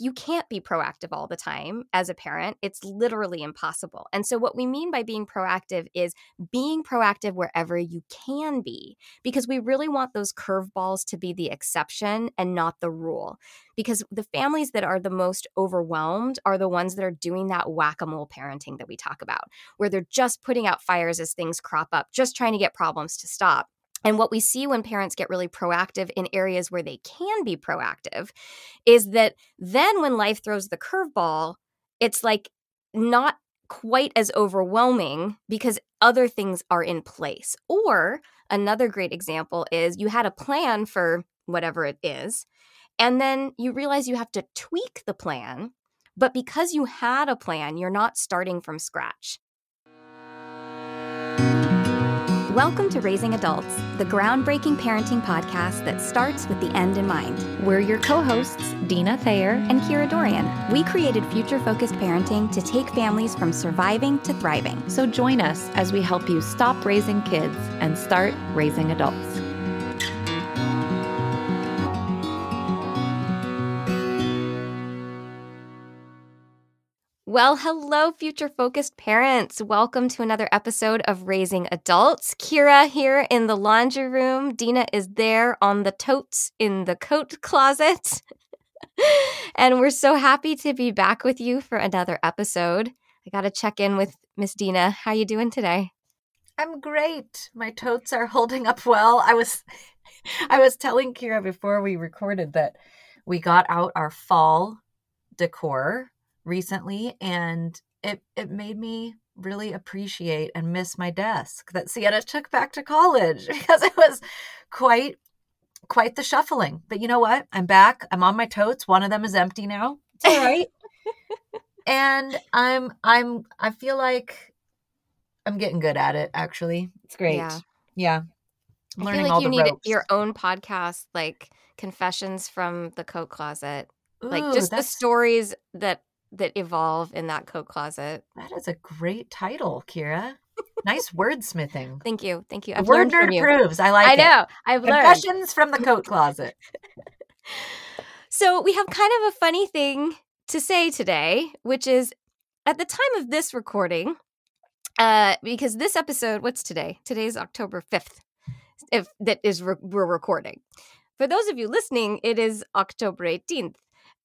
you can't be proactive all the time as a parent. It's literally impossible. And so, what we mean by being proactive is being proactive wherever you can be, because we really want those curveballs to be the exception and not the rule. Because the families that are the most overwhelmed are the ones that are doing that whack a mole parenting that we talk about, where they're just putting out fires as things crop up, just trying to get problems to stop. And what we see when parents get really proactive in areas where they can be proactive is that then when life throws the curveball, it's like not quite as overwhelming because other things are in place. Or another great example is you had a plan for whatever it is, and then you realize you have to tweak the plan. But because you had a plan, you're not starting from scratch. Welcome to Raising Adults, the groundbreaking parenting podcast that starts with the end in mind. We're your co hosts, Dina Thayer and Kira Dorrian. We created future focused parenting to take families from surviving to thriving. So join us as we help you stop raising kids and start raising adults. Well, hello, future focused parents. Welcome to another episode of Raising Adults. Kira here in the laundry room. Dina is there on the totes in the coat closet. and we're so happy to be back with you for another episode. I got to check in with Miss Dina. How are you doing today? I'm great. My totes are holding up well. I was I was telling Kira before we recorded that we got out our fall decor recently and it it made me really appreciate and miss my desk that Sienna took back to college because it was quite quite the shuffling. But you know what? I'm back. I'm on my totes. One of them is empty now. It's all right. and I'm I'm I feel like I'm getting good at it actually. It's great. Yeah. yeah. I feel like you need ropes. your own podcast like confessions from the coat closet. Ooh, like just the stories that that evolve in that coat closet. That is a great title, Kira. nice wordsmithing. Thank you. Thank you. I've word nerd proves. I like I it. know. I've learned. Confessions from the coat closet. so we have kind of a funny thing to say today, which is at the time of this recording, uh, because this episode, what's today? Today's October 5th, if that is re- we're recording. For those of you listening, it is October 18th.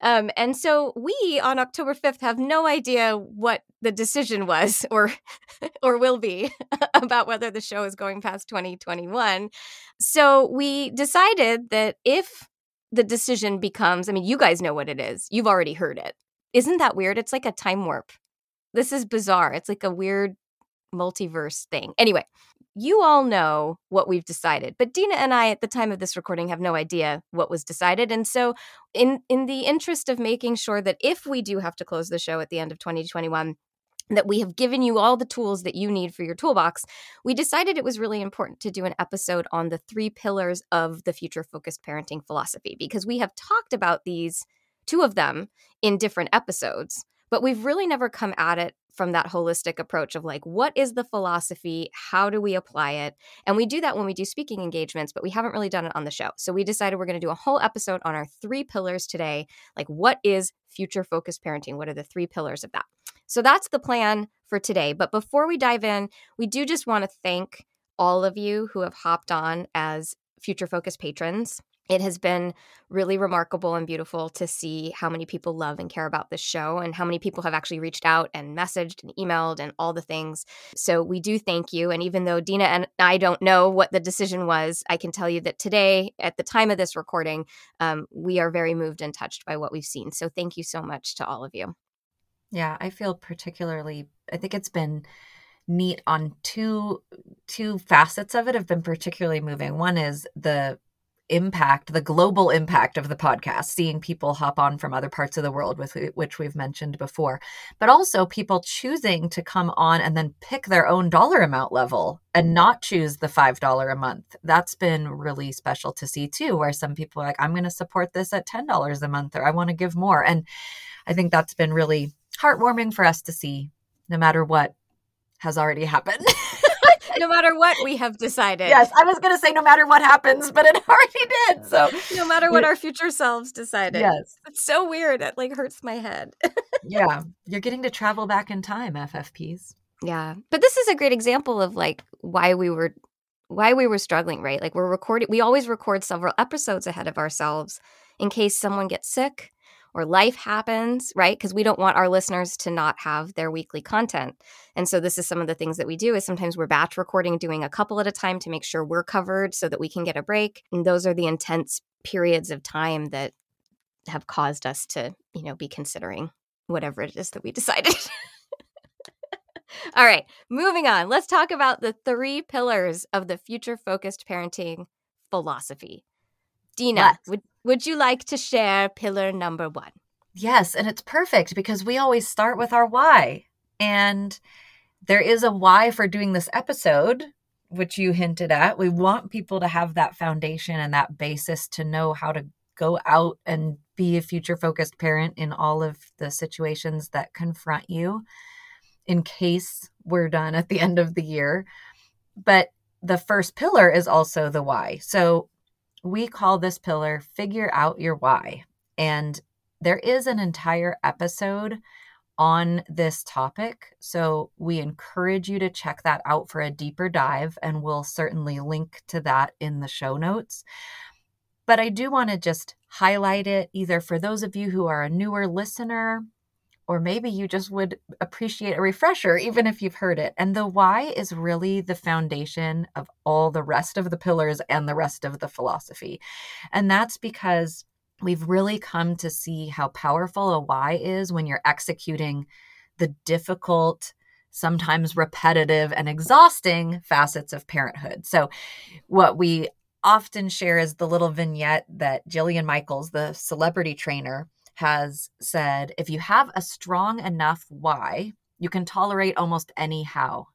Um, and so we on October 5th have no idea what the decision was or or will be about whether the show is going past 2021. So we decided that if the decision becomes, I mean, you guys know what it is. You've already heard it. Isn't that weird? It's like a time warp. This is bizarre. It's like a weird multiverse thing. Anyway, you all know what we've decided but dina and i at the time of this recording have no idea what was decided and so in in the interest of making sure that if we do have to close the show at the end of 2021 that we have given you all the tools that you need for your toolbox, we decided it was really important to do an episode on the three pillars of the future focused parenting philosophy because we have talked about these, two of them, in different episodes, but we've really never come at it from that holistic approach of like what is the philosophy? How do we apply it? And we do that when we do speaking engagements but we haven't really done it on the show. So we decided we're going to do a whole episode on our three pillars today. Like what is future focused parenting? What are the three pillars of that? So that's the plan for today. But before we dive in we do just want to thank all of you who have hopped on as future focused patrons it has been really remarkable and beautiful to see how many people love and care about this show and how many people have actually reached out and messaged and emailed and all the things. So we do thank you. And even though Dina and I don't know what the decision was, I can tell you that today, at the time of this recording, um, we are very moved and touched by what we've seen. So thank you so much to all of you. Yeah, I feel particularly, I think it's been neat on two two facets of it have been particularly moving one is the impact, the global impact of the podcast, seeing people hop on from other parts of the world, with which we've mentioned before, but also people choosing to come on and then pick their own dollar amount level and not choose the $5 a month. That's been really special to see too, where some people are like, I'm going to support this at $10 a month or I want to give more. And I think that's been really heartwarming for us to see, no matter what has already happened. no matter what we have decided. Yes, I was going to say no matter what happens, but it already did. So no matter what our future selves decided. Yes. It's so weird. It like hurts my head. yeah. You're getting to travel back in time, FFPs. Yeah. But this is a great example of like why we were why we were struggling, right? Like we're recording we always record several episodes ahead of ourselves in case someone gets sick or life happens, right? Because we don't want our listeners to not have their weekly content. And so this is some of the things that we do is sometimes we're batch recording doing a couple at a time to make sure we're covered so that we can get a break. And those are the intense periods of time that have caused us to, you know, be considering whatever it is that we decided. All right, moving on. Let's talk about the three pillars of the future focused parenting philosophy. Dina, would, would you like to share pillar number one? Yes, and it's perfect because we always start with our why. And there is a why for doing this episode, which you hinted at. We want people to have that foundation and that basis to know how to go out and be a future focused parent in all of the situations that confront you in case we're done at the end of the year. But the first pillar is also the why. So we call this pillar Figure Out Your Why. And there is an entire episode on this topic. So we encourage you to check that out for a deeper dive, and we'll certainly link to that in the show notes. But I do want to just highlight it either for those of you who are a newer listener or maybe you just would appreciate a refresher, even if you've heard it. And the why is really the foundation of all the rest of the pillars and the rest of the philosophy. And that's because we've really come to see how powerful a why is when you're executing the difficult, sometimes repetitive and exhausting facets of parenthood. So, what we often share is the little vignette that Jillian Michaels, the celebrity trainer, has said if you have a strong enough why, you can tolerate almost any how.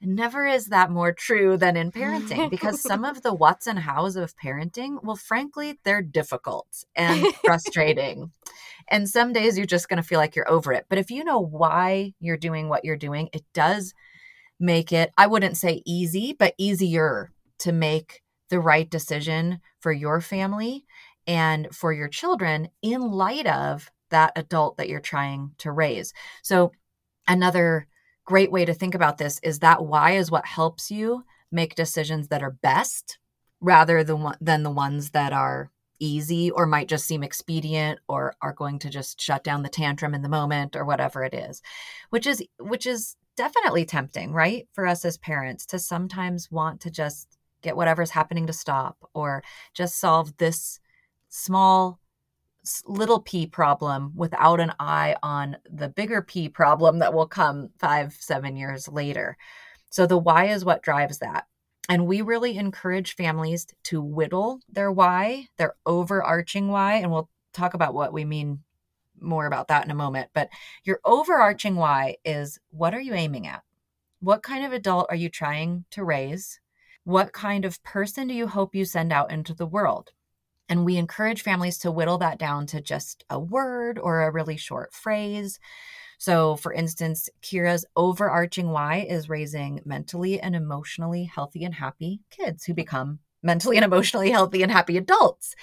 Never is that more true than in parenting because some of the what's and how's of parenting, well, frankly, they're difficult and frustrating. and some days you're just going to feel like you're over it. But if you know why you're doing what you're doing, it does make it, I wouldn't say easy, but easier to make the right decision for your family and for your children in light of that adult that you're trying to raise. So, another great way to think about this is that why is what helps you make decisions that are best rather than than the ones that are easy or might just seem expedient or are going to just shut down the tantrum in the moment or whatever it is which is which is definitely tempting right for us as parents to sometimes want to just get whatever's happening to stop or just solve this small little p problem without an eye on the bigger p problem that will come five, seven years later. So the why is what drives that. And we really encourage families to whittle their why, their overarching why. And we'll talk about what we mean more about that in a moment. But your overarching why is what are you aiming at? What kind of adult are you trying to raise? What kind of person do you hope you send out into the world? And we encourage families to whittle that down to just a word or a really short phrase. So, for instance, Kira's overarching why is raising mentally and emotionally healthy and happy kids who become mentally and emotionally healthy and happy adults.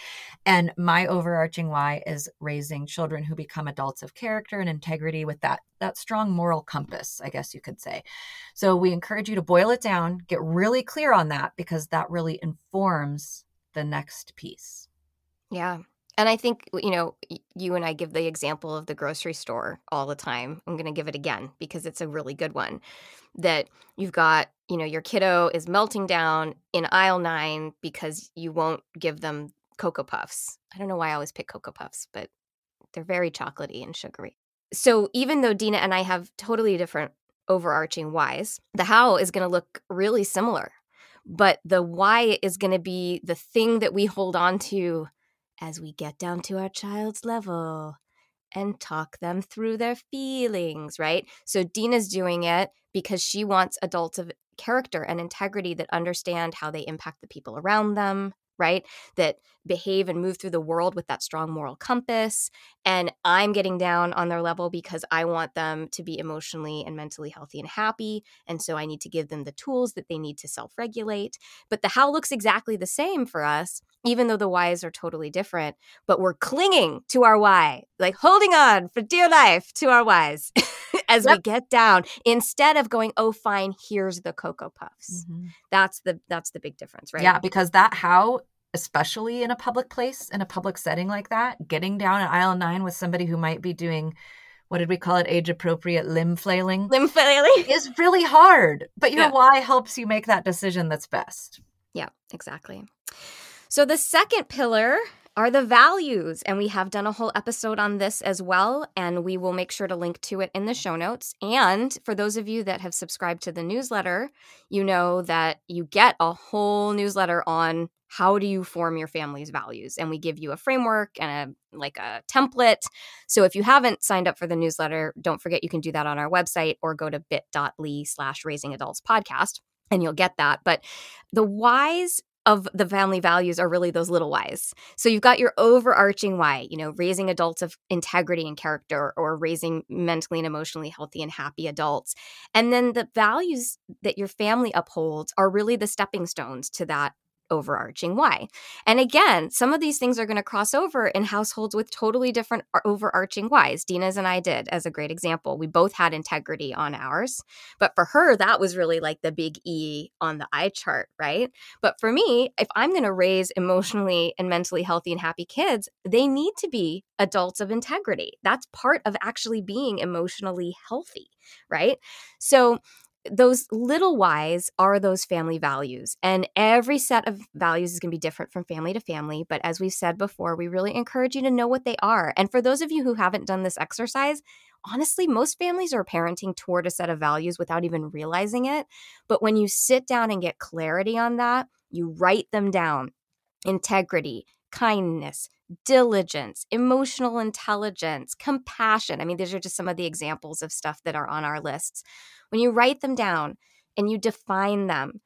And my overarching why is raising children who become adults of character and integrity with that that strong moral compass, I guess you could say. So we encourage you to boil it down, get really clear on that because that really informs the next piece. Yeah. And I think, you know, you and I give the example of the grocery store all the time. I'm going to give it again because it's a really good one. That you've got, you know, your kiddo is melting down in aisle nine because you won't give them Cocoa Puffs. I don't know why I always pick Cocoa Puffs, but they're very chocolatey and sugary. So even though Dina and I have totally different overarching whys, the how is going to look really similar. But the why is going to be the thing that we hold on to as we get down to our child's level and talk them through their feelings, right? So Dina's doing it because she wants adults of character and integrity that understand how they impact the people around them, right? That behave and move through the world with that strong moral compass. And I'm getting down on their level because I want them to be emotionally and mentally healthy and happy. And so I need to give them the tools that they need to self regulate. But the how looks exactly the same for us, even though the whys are totally different. But we're clinging to our why, like holding on for dear life to our whys as yep. we get down instead of going, oh, fine, here's the Cocoa Puffs. Mm-hmm. That's the that's the big difference, right? Yeah, because that how especially in a public place, in a public setting like that, getting down at aisle nine with somebody who might be doing what did we call it? Age appropriate limb flailing. Limb flailing is really hard, but your yeah. why helps you make that decision that's best. Yeah, exactly. So the second pillar are the values. And we have done a whole episode on this as well. And we will make sure to link to it in the show notes. And for those of you that have subscribed to the newsletter, you know that you get a whole newsletter on how do you form your family's values and we give you a framework and a like a template so if you haven't signed up for the newsletter don't forget you can do that on our website or go to bit.ly slash raising adults podcast and you'll get that but the whys of the family values are really those little whys. So you've got your overarching why, you know, raising adults of integrity and character or raising mentally and emotionally healthy and happy adults. And then the values that your family upholds are really the stepping stones to that overarching why. And again, some of these things are going to cross over in households with totally different overarching whys. Dina's and I did as a great example. We both had integrity on ours, but for her, that was really like the big E on the eye chart, right? But for me, if I'm going to raise emotionally and mentally healthy and happy kids, they need to be adults of integrity. That's part of actually being emotionally healthy, right? So those little whys are those family values. And every set of values is going to be different from family to family. But as we've said before, we really encourage you to know what they are. And for those of you who haven't done this exercise, honestly, most families are parenting toward a set of values without even realizing it. But when you sit down and get clarity on that, you write them down integrity, kindness, diligence, emotional intelligence, compassion. I mean, these are just some of the examples of stuff that are on our lists. When you write them down and you define them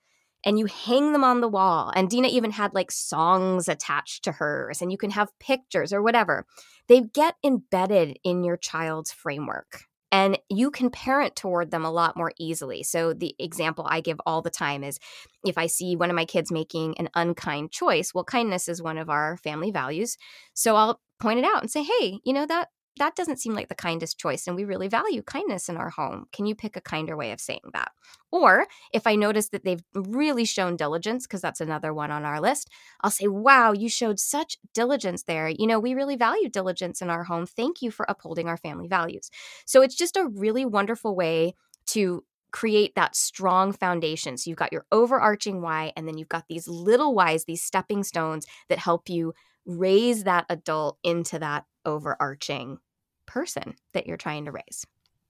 and you hang them on the wall, and Dina even had like songs attached to hers, and you can have pictures or whatever, they get embedded in your child's framework and you can parent toward them a lot more easily. So, the example I give all the time is if I see one of my kids making an unkind choice, well, kindness is one of our family values. So, I'll point it out and say, hey, you know, that that doesn't seem like the kindest choice and we really value kindness in our home. Can you pick a kinder way of saying that? Or if i notice that they've really shown diligence because that's another one on our list i'll say wow you showed such diligence there. You know we really value diligence in our home. Thank you for upholding our family values. So it's just a really wonderful way to create that strong foundation. So you've got your overarching why, and then you've got these little whys, these stepping stones that help you raise that adult into that overarching person that you're trying to raise.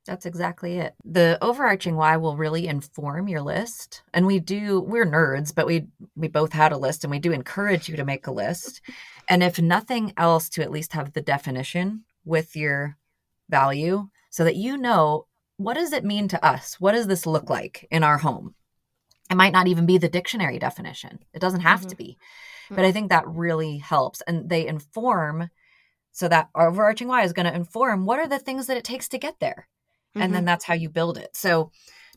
That's exactly it. The overarching why will really inform your list. And we do we're nerds, but we we both had a list and we do encourage you to make a list. And if nothing else to at least have the definition with your value so that you know what does it mean to us? What does this look like in our home? It might not even be the dictionary definition. It doesn't have mm-hmm. to be. But I think that really helps and they inform so that overarching why is going to inform what are the things that it takes to get there. Mm-hmm. And then mm-hmm. that's how you build it. So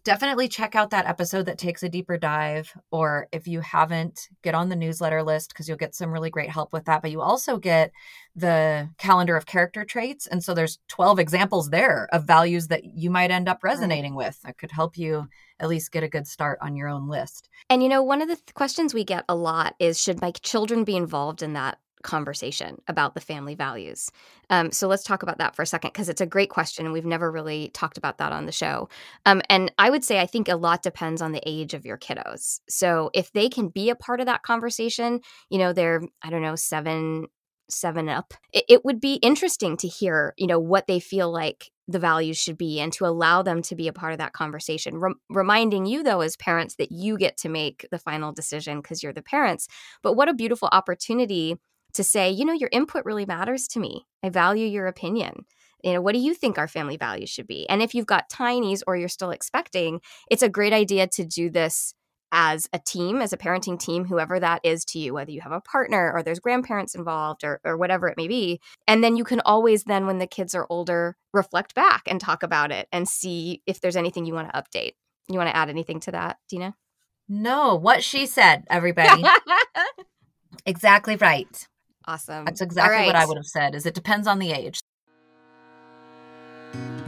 definitely check out that episode that takes a deeper dive. Or if you haven't, get on the newsletter list because you'll get some really great help with that. But you also get the calendar of character traits. And so there's 12 examples there of values that you might end up resonating right. with that could help you at least get a good start on your own list. And you know, one of the th- questions we get a lot is should my children be involved in that conversation about the family values. Um, so let's talk about that for a second because it's a great question and we've never really talked about that on the show. Um, and I would say I think a lot depends on the age of your kiddos. So if they can be a part of that conversation, you know, they're I don't know seven seven up it, it would be interesting to hear you know what they feel like the values should be and to allow them to be a part of that conversation Rem- reminding you though as parents that you get to make the final decision because you're the parents but what a beautiful opportunity to say, you know, your input really matters to me. I value your opinion. You know, what do you think our family values should be? And if you've got tinies or you're still expecting, it's a great idea to do this as a team, as a parenting team, whoever that is to you, whether you have a partner or there's grandparents involved or, or whatever it may be. And then you can always, then when the kids are older, reflect back and talk about it and see if there's anything you want to update. You want to add anything to that, Dina? No, what she said, everybody. exactly right. Awesome. That's exactly right. what I would have said. Is it depends on the age.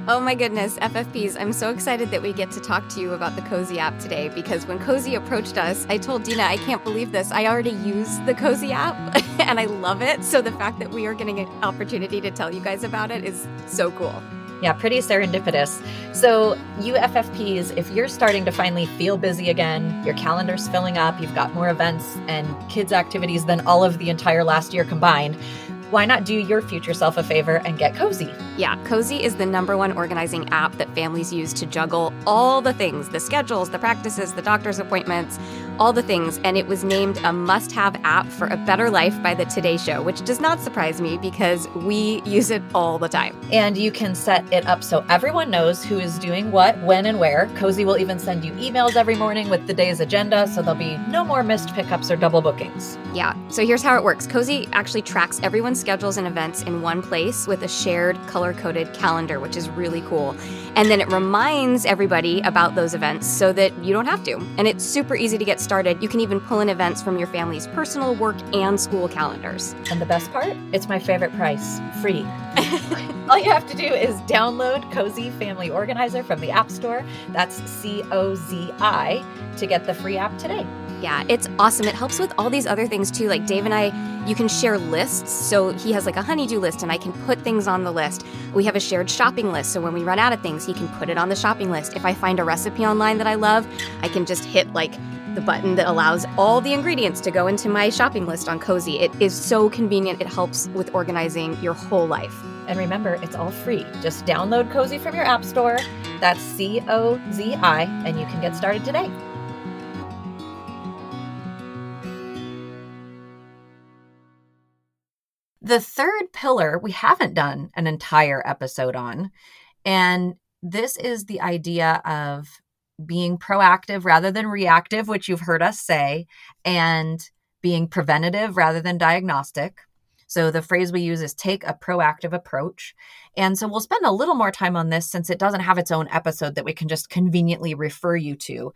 Oh my goodness, FFPs, I'm so excited that we get to talk to you about the Cozi app today because when Cozi approached us, I told Dina, I can't believe this. I already use the Cozi app and I love it. So the fact that we are getting an opportunity to tell you guys about it is so cool. Yeah, pretty serendipitous. So, you FFPs, if you're starting to finally feel busy again, your calendar's filling up, you've got more events and kids' activities than all of the entire last year combined, why not do your future self a favor and get Cozi? Yeah, Cozi is the number one organizing app that families use to juggle all the things the schedules, the practices, the doctor's appointments, all the things. And it was named a must have app for a better life by the Today Show, which does not surprise me because we use it all the time. And you can set it up so everyone knows who is doing what, when, and where. Cozi will even send you emails every morning with the day's agenda, so there'll be no more missed pickups or double bookings. Yeah, so here's how it works Cozi actually tracks everyone's schedules and events in one place with a shared color coded calendar, which is really cool. And then it reminds everybody about those events so that you don't have to. And it's super easy to get started. You can even pull in events from your family's personal, work, and school calendars. And the best part? It's my favorite price free. All you have to do is download Cozi Family Organizer from the App Store. That's C O Z I to get the free app today. Yeah, it's awesome. It helps with all these other things too. Like Dave and I, you can share lists. So he has like a honeydew list, and I can put things on the list. We have a shared shopping list. So when we run out of things, he can put it on the shopping list. If I find a recipe online that I love, I can just hit like the button that allows all the ingredients to go into my shopping list on Cozi. It is so convenient. It helps with organizing your whole life. And remember, it's all free. Just download Cozi from your App Store. That's C O Z I, and you can get started today. The third pillar we haven't done an entire episode on. And this is the idea of being proactive rather than reactive, which you've heard us say, and being preventative rather than diagnostic. So the phrase we use is take a proactive approach. And so we'll spend a little more time on this since it doesn't have its own episode that we can just conveniently refer you to.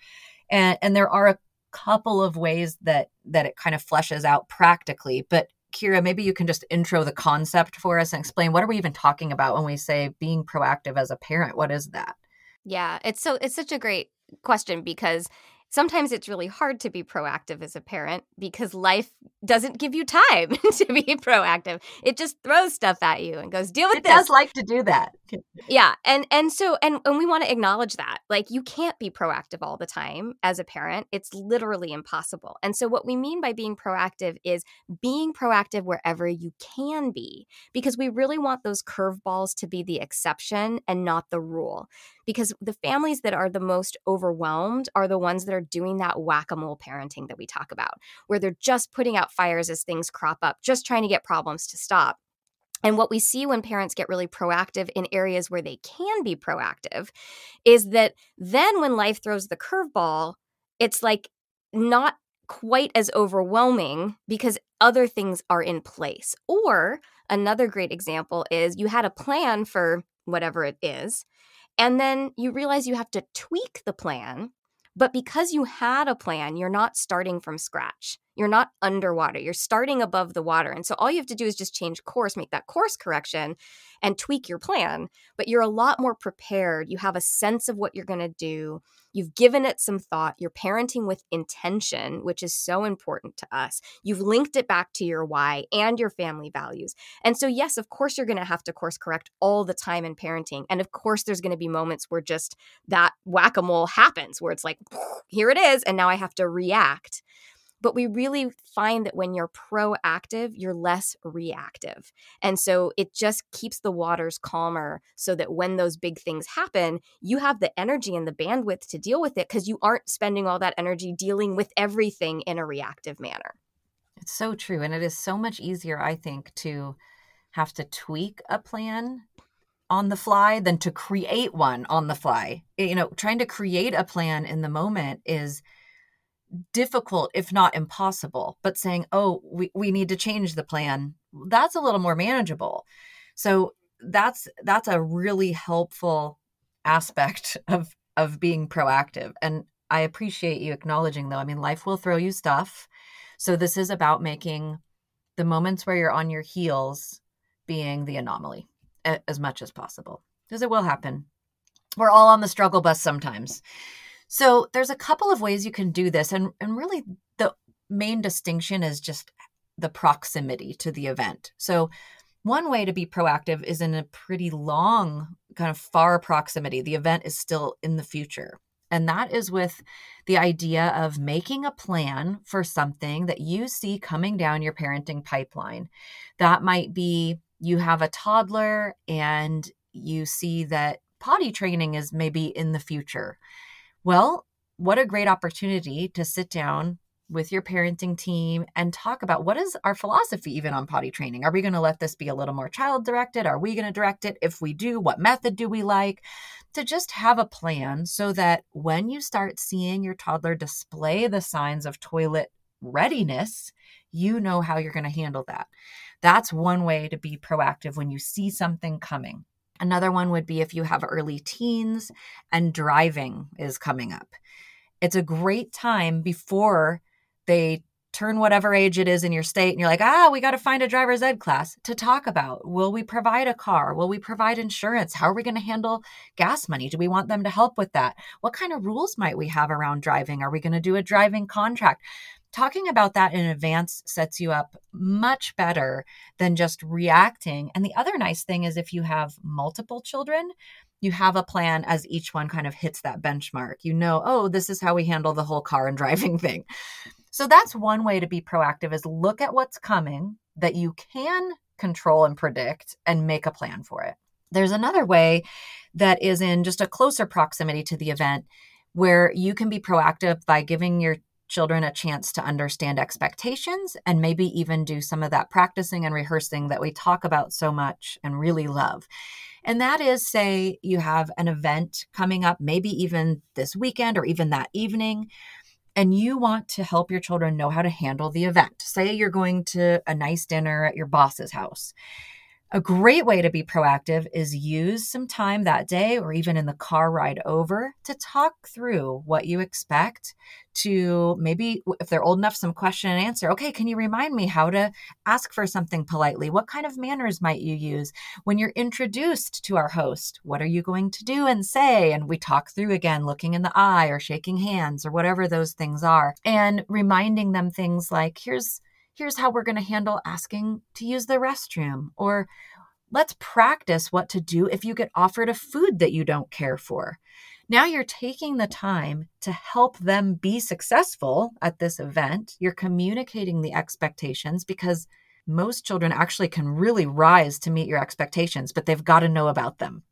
And, and there are a couple of ways that that it kind of fleshes out practically, but Kira, maybe you can just intro the concept for us and explain what are we even talking about when we say being proactive as a parent? What is that? Yeah, it's so it's such a great question because sometimes it's really hard to be proactive as a parent because life doesn't give you time to be proactive. It just throws stuff at you and goes, deal with it this. It does like to do that. yeah. And and so and and we want to acknowledge that. Like you can't be proactive all the time as a parent. It's literally impossible. And so what we mean by being proactive is being proactive wherever you can be because we really want those curveballs to be the exception and not the rule. Because the families that are the most overwhelmed are the ones that are doing that whack-a-mole parenting that we talk about, where they're just putting out fires as things crop up, just trying to get problems to stop. And what we see when parents get really proactive in areas where they can be proactive is that then when life throws the curveball, it's like not quite as overwhelming because other things are in place. Or another great example is you had a plan for whatever it is, and then you realize you have to tweak the plan but because you had a plan, you're not starting from scratch. You're not underwater. You're starting above the water. And so all you have to do is just change course, make that course correction, and tweak your plan. But you're a lot more prepared. You have a sense of what you're going to do. You've given it some thought. You're parenting with intention, which is so important to us. You've linked it back to your why and your family values. And so, yes, of course, you're going to have to course correct all the time in parenting. And of course, there's going to be moments where just that whack a mole happens, where it's like, here it is. And now I have to react. But we really find that when you're proactive, you're less reactive. And so it just keeps the waters calmer so that when those big things happen, you have the energy and the bandwidth to deal with it because you aren't spending all that energy dealing with everything in a reactive manner. It's so true. And it is so much easier, I think, to have to tweak a plan on the fly than to create one on the fly. You know, trying to create a plan in the moment is difficult, if not impossible, but saying, oh, we, we need to change the plan, that's a little more manageable. So that's that's a really helpful aspect of of being proactive. And I appreciate you acknowledging though. I mean, life will throw you stuff. So this is about making the moments where you're on your heels being the anomaly as much as possible because it will happen. We're all on the struggle bus sometimes. So there's a couple of ways you can do this and and really the main distinction is just the proximity to the event. So one way to be proactive is in a pretty long kind of far proximity. The event is still in the future. And that is with the idea of making a plan for something that you see coming down your parenting pipeline. That might be you have a toddler and you see that potty training is maybe in the future. Well, what a great opportunity to sit down with your parenting team and talk about what is our philosophy even on potty training. Are we going to let this be a little more child directed? Are we going to direct it? If we do, what method do we like? To just have a plan so that when you start seeing your toddler display the signs of toilet readiness, you know how you're going to handle that. That's one way to be proactive when you see something coming. Another one would be if you have early teens and driving is coming up. It's a great time before they turn whatever age it is in your state and you're like ah we got to find a driver's ed class to talk about. Will we provide a car? Will we provide insurance? How are we going to handle gas money? Do we want them to help with that? What kind of rules might we have around driving? Are we going to do a driving contract talking about that in advance sets you up much better than just reacting. And the other nice thing is if you have multiple children you have a plan as each one kind of hits that benchmark. You know oh this is how we handle the whole car and driving thing. So that's one way to be proactive is look at what's coming that you can control and predict and make a plan for it. There's another way that is in just a closer proximity to the event where you can be proactive by giving your children a chance to understand expectations and maybe even do some of that practicing and rehearsing that we talk about so much and really love. And that is, say, you have an event coming up, maybe even this weekend or even that evening, and you want to help your children know how to handle the event. Say you're going to a nice dinner at your boss's house. A great way to be proactive is use some time that day or even in the car ride over to talk through what you expect to maybe if they're old enough some question and answer. Okay can you remind me how to ask for something politely? What kind of manners might you use? When you're introduced to our host what are you going to do and say? and we talk through again looking in the eye or shaking hands or whatever those things are and reminding them things like here's here's how we're going to handle asking to use the restroom or let's practice what to do if you get offered a food that you don't care for now you're taking the time to help them be successful at this event. You're communicating the expectations because most children actually can really rise to meet your expectations, but they've got to know about them.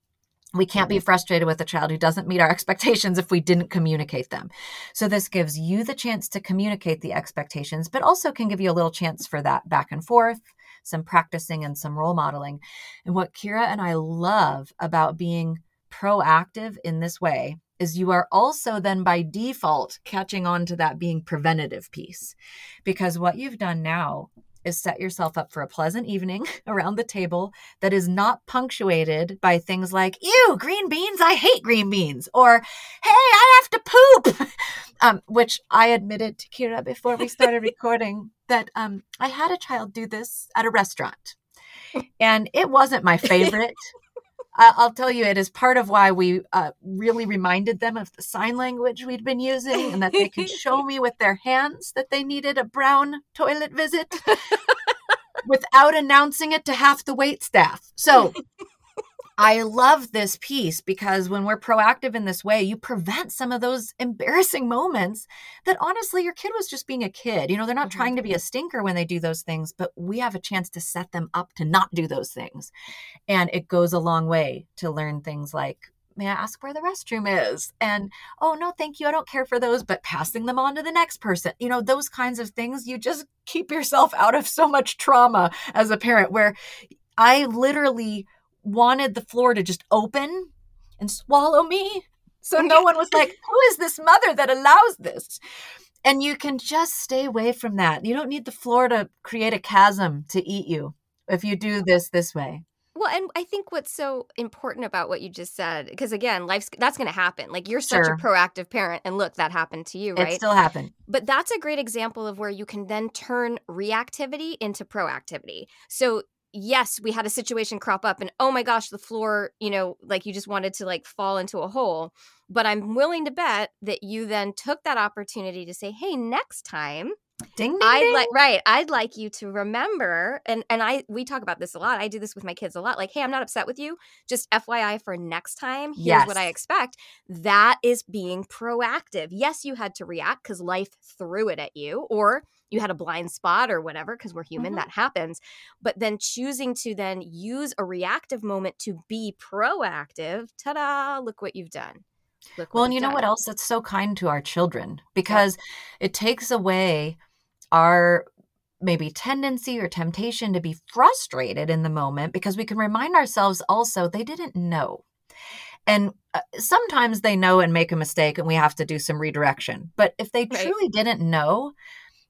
We can't be mm-hmm. frustrated with a child who doesn't meet our expectations if we didn't communicate them. So, this gives you the chance to communicate the expectations, but also can give you a little chance for that back and forth, some practicing, and some role modeling. And what Kira and I love about being proactive in this way is you are also then by default catching on to that being preventative piece. Because what you've done now is set yourself up for a pleasant evening around the table that is not punctuated by things like, ew, green beans, I hate green beans, or hey, I have to poop. Um, which I admitted to Kira before we started recording that um, I had a child do this at a restaurant. And it wasn't my favorite. I'll tell you, it is part of why we uh, really reminded them of the sign language we'd been using and that they could show me with their hands that they needed a brown toilet visit without announcing it to half the wait staff. So I love this piece because when we're proactive in this way, you prevent some of those embarrassing moments that honestly your kid was just being a kid. You know, they're not mm-hmm. trying to be a stinker when they do those things, but we have a chance to set them up to not do those things. And it goes a long way to learn things like, may I ask where the restroom is? And, oh, no, thank you. I don't care for those, but passing them on to the next person. You know, those kinds of things, you just keep yourself out of so much trauma as a parent where I literally wanted the floor to just open and swallow me. So no one was like, who is this mother that allows this? And you can just stay away from that. You don't need the floor to create a chasm to eat you if you do this this way. Well, and I think what's so important about what you just said, because again, life's that's going to happen. Like you're such Sure. a proactive parent, and look, that happened to you, right? It still happened. But that's a great example of where you can then turn reactivity into proactivity. So, yes, we had a situation crop up and oh my gosh, the floor, you know, like you just wanted to like fall into a hole. But I'm willing to bet that you then took that opportunity to say, "Hey, next time, Ding ding. I'd ding. like right, I'd like you to remember and and I we talk about this a lot. I do this with my kids a lot. Like, "Hey, I'm not upset with you. Just FYI for next time, here's what I expect." That is being proactive. Yes, you had to react cuz life threw it at you or you had a blind spot or whatever because we're human Mhm. that happens but then choosing to then use a reactive moment to be proactive ta-da look what you've done look Well, and you know what else? That's so kind to our children because it takes away our maybe tendency or temptation to be frustrated in the moment because we can remind ourselves also they didn't know. And uh, sometimes they know and make a mistake and we have to do some redirection. But if they Right. truly didn't know,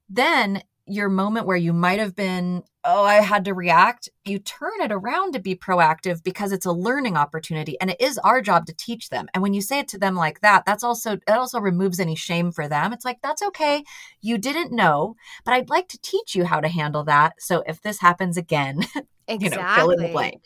then your moment where you might have been, oh, I had to react, you turn it around to be proactive because it's a learning opportunity and it is our job to teach them. And when you say it to them like that, that's also it also removes any shame for them. It's like that's okay. You didn't know, but I'd like to teach you how to handle that. So if this happens again, exactly you know, fill in the blank.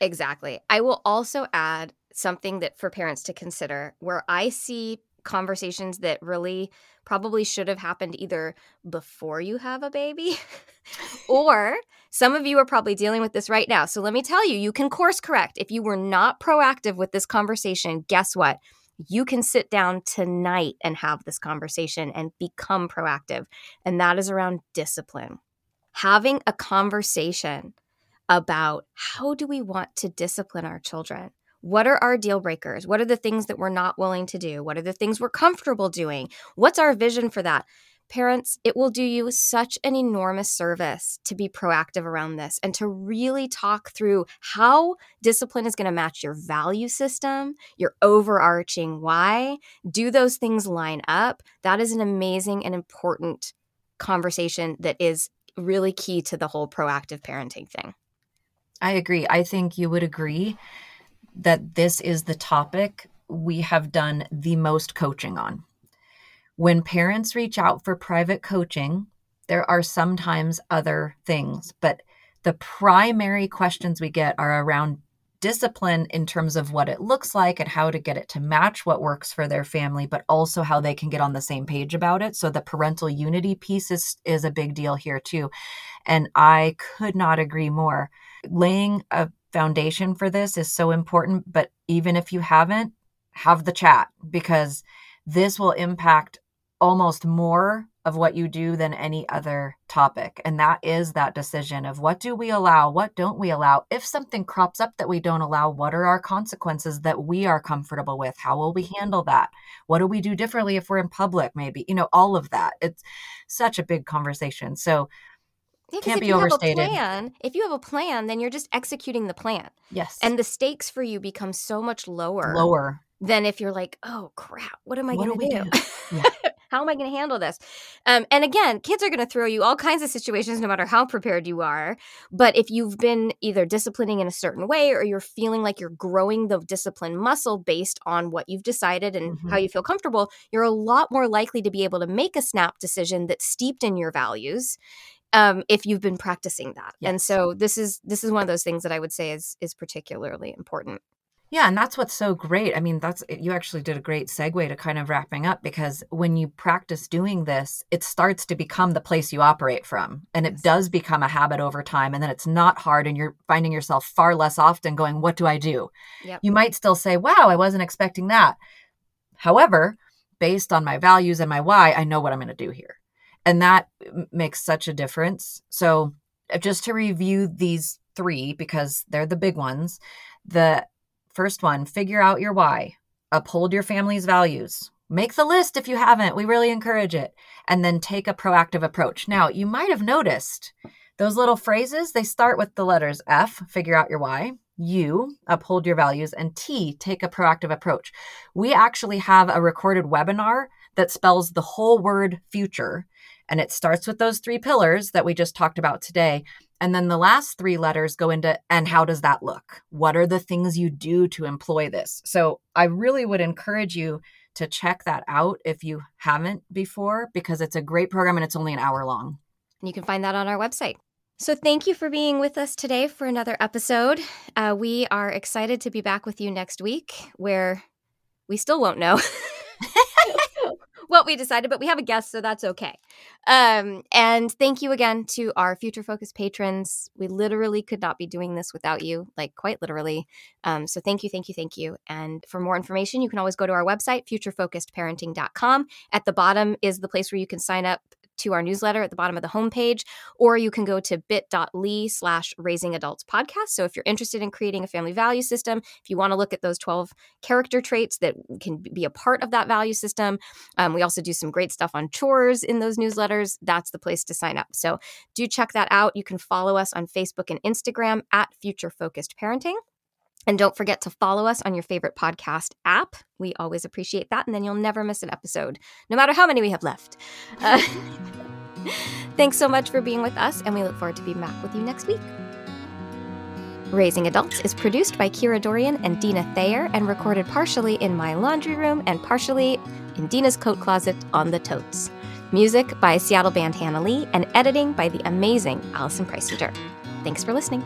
Exactly. I will also add something that for parents to consider where I see conversations that really probably should have happened either before you have a baby or some of you are probably dealing with this right now. So let me tell you, you can course correct. If you were not proactive with this conversation, guess what? You can sit down tonight and have this conversation and become proactive. And that is around discipline. Having a conversation about how do we want to discipline our children? What are our deal breakers? What are the things that we're not willing to do? What are the things we're comfortable doing? What's our vision for that? Parents, it will do you such an enormous service to be proactive around this and to really talk through how discipline is going to match your value system, your overarching why. Do those things line up? That is an amazing and important conversation that is really key to the whole proactive parenting thing. I agree. I think you would agree that this is the topic we have done the most coaching on. When parents reach out for private coaching, there are sometimes other things, but the primary questions we get are around discipline in terms of what it looks like and how to get it to match what works for their family, but also how they can get on the same page about it. So the parental unity piece is, is a big deal here too. And I could not agree more. Laying a foundation for this is so important, but even if you haven't, have the chat because this will impact almost more of what you do than any other topic. And that is that decision of what do we allow, what don't we allow? If something crops up that we don't allow, what are our consequences that we are comfortable with? How will we handle that? What do we do differently if we're in public, maybe? You know, all of that. It's such a big conversation. So, Yeah, Can't if be you overstated. Have a plan, if you have a plan, then you're just executing the plan, yes. and the stakes for you become so much lower, lower. than if you're like, "Oh crap, what am I going to do? do?" how am I going to handle this?" Um, and again, kids are going to throw you all kinds of situations, no matter how prepared you are. But if you've been either disciplining in a certain way, or you're feeling like you're growing the discipline muscle based on what you've decided and how Mhm. you feel comfortable, you're a lot more likely to be able to make a snap decision that's steeped in your values um, if you've been practicing that. And so this is this is one of those things that I would say is is particularly important. Yeah, and that's what's so great. I mean, that's you actually did a great segue to kind of wrapping up because when you practice doing this, it starts to become the place you operate from. And it Yes. does become a habit over time. And then it's not hard and you're finding yourself far less often going, What do I do? Yep. You might still say, Wow, I wasn't expecting that. However, based on my values and my why, I know what I'm going to do here. And that makes such a difference. So, uh, just to review these three, because they're the big ones. The first one, figure out your why, uphold your family's values. Make the list if you haven't. We really encourage it. And then take a proactive approach. Now, you might have noticed those little phrases, they start with the letters F, figure out your why, U, uphold your values, and T, take a proactive approach. We actually have a recorded webinar that spells the whole word future. And it starts with those three pillars that we just talked about today. And then the last three letters go into, and how does that look? What are the things you do to employ this? So I really would encourage you to check that out if you haven't before, because it's a great program and it's only an hour long. And you can find that on our website. So, thank you for being with us today for another episode. Uh, we are excited to be back with you next week, where we still won't know what we decided, but we have a guest, so that's okay. Um, and thank you again to our Future Focus patrons. We literally could not be doing this without you, like quite literally. Um, so thank you, thank you, thank you. And for more information, you can always go to our website, futurefocusedparenting.com. At the bottom is the place where you can sign up to our newsletter at the bottom of the homepage, or you can go to bit.ly slash raising adults podcast. So if you're interested in creating a family value system, if you want to look at those 12 character traits that can be a part of that value system, um, we also do some great stuff on chores in those newsletters. That's the place to sign up. So do check that out. You can follow us on Facebook and Instagram at Future Focused Parenting. And don't forget to follow us on your favorite podcast app. We always appreciate that. And then you'll never miss an episode, no matter how many we have left. Uh, thanks so much for being with us, and we look forward to being back with you next week. Raising Adults is produced by Kira Dorrian and Dina Thayer and recorded partially in my laundry room and partially in Dina's coat closet on the totes. Music by Seattle band Hannah Lee and editing by the amazing Allison Preisinger. Thanks for listening.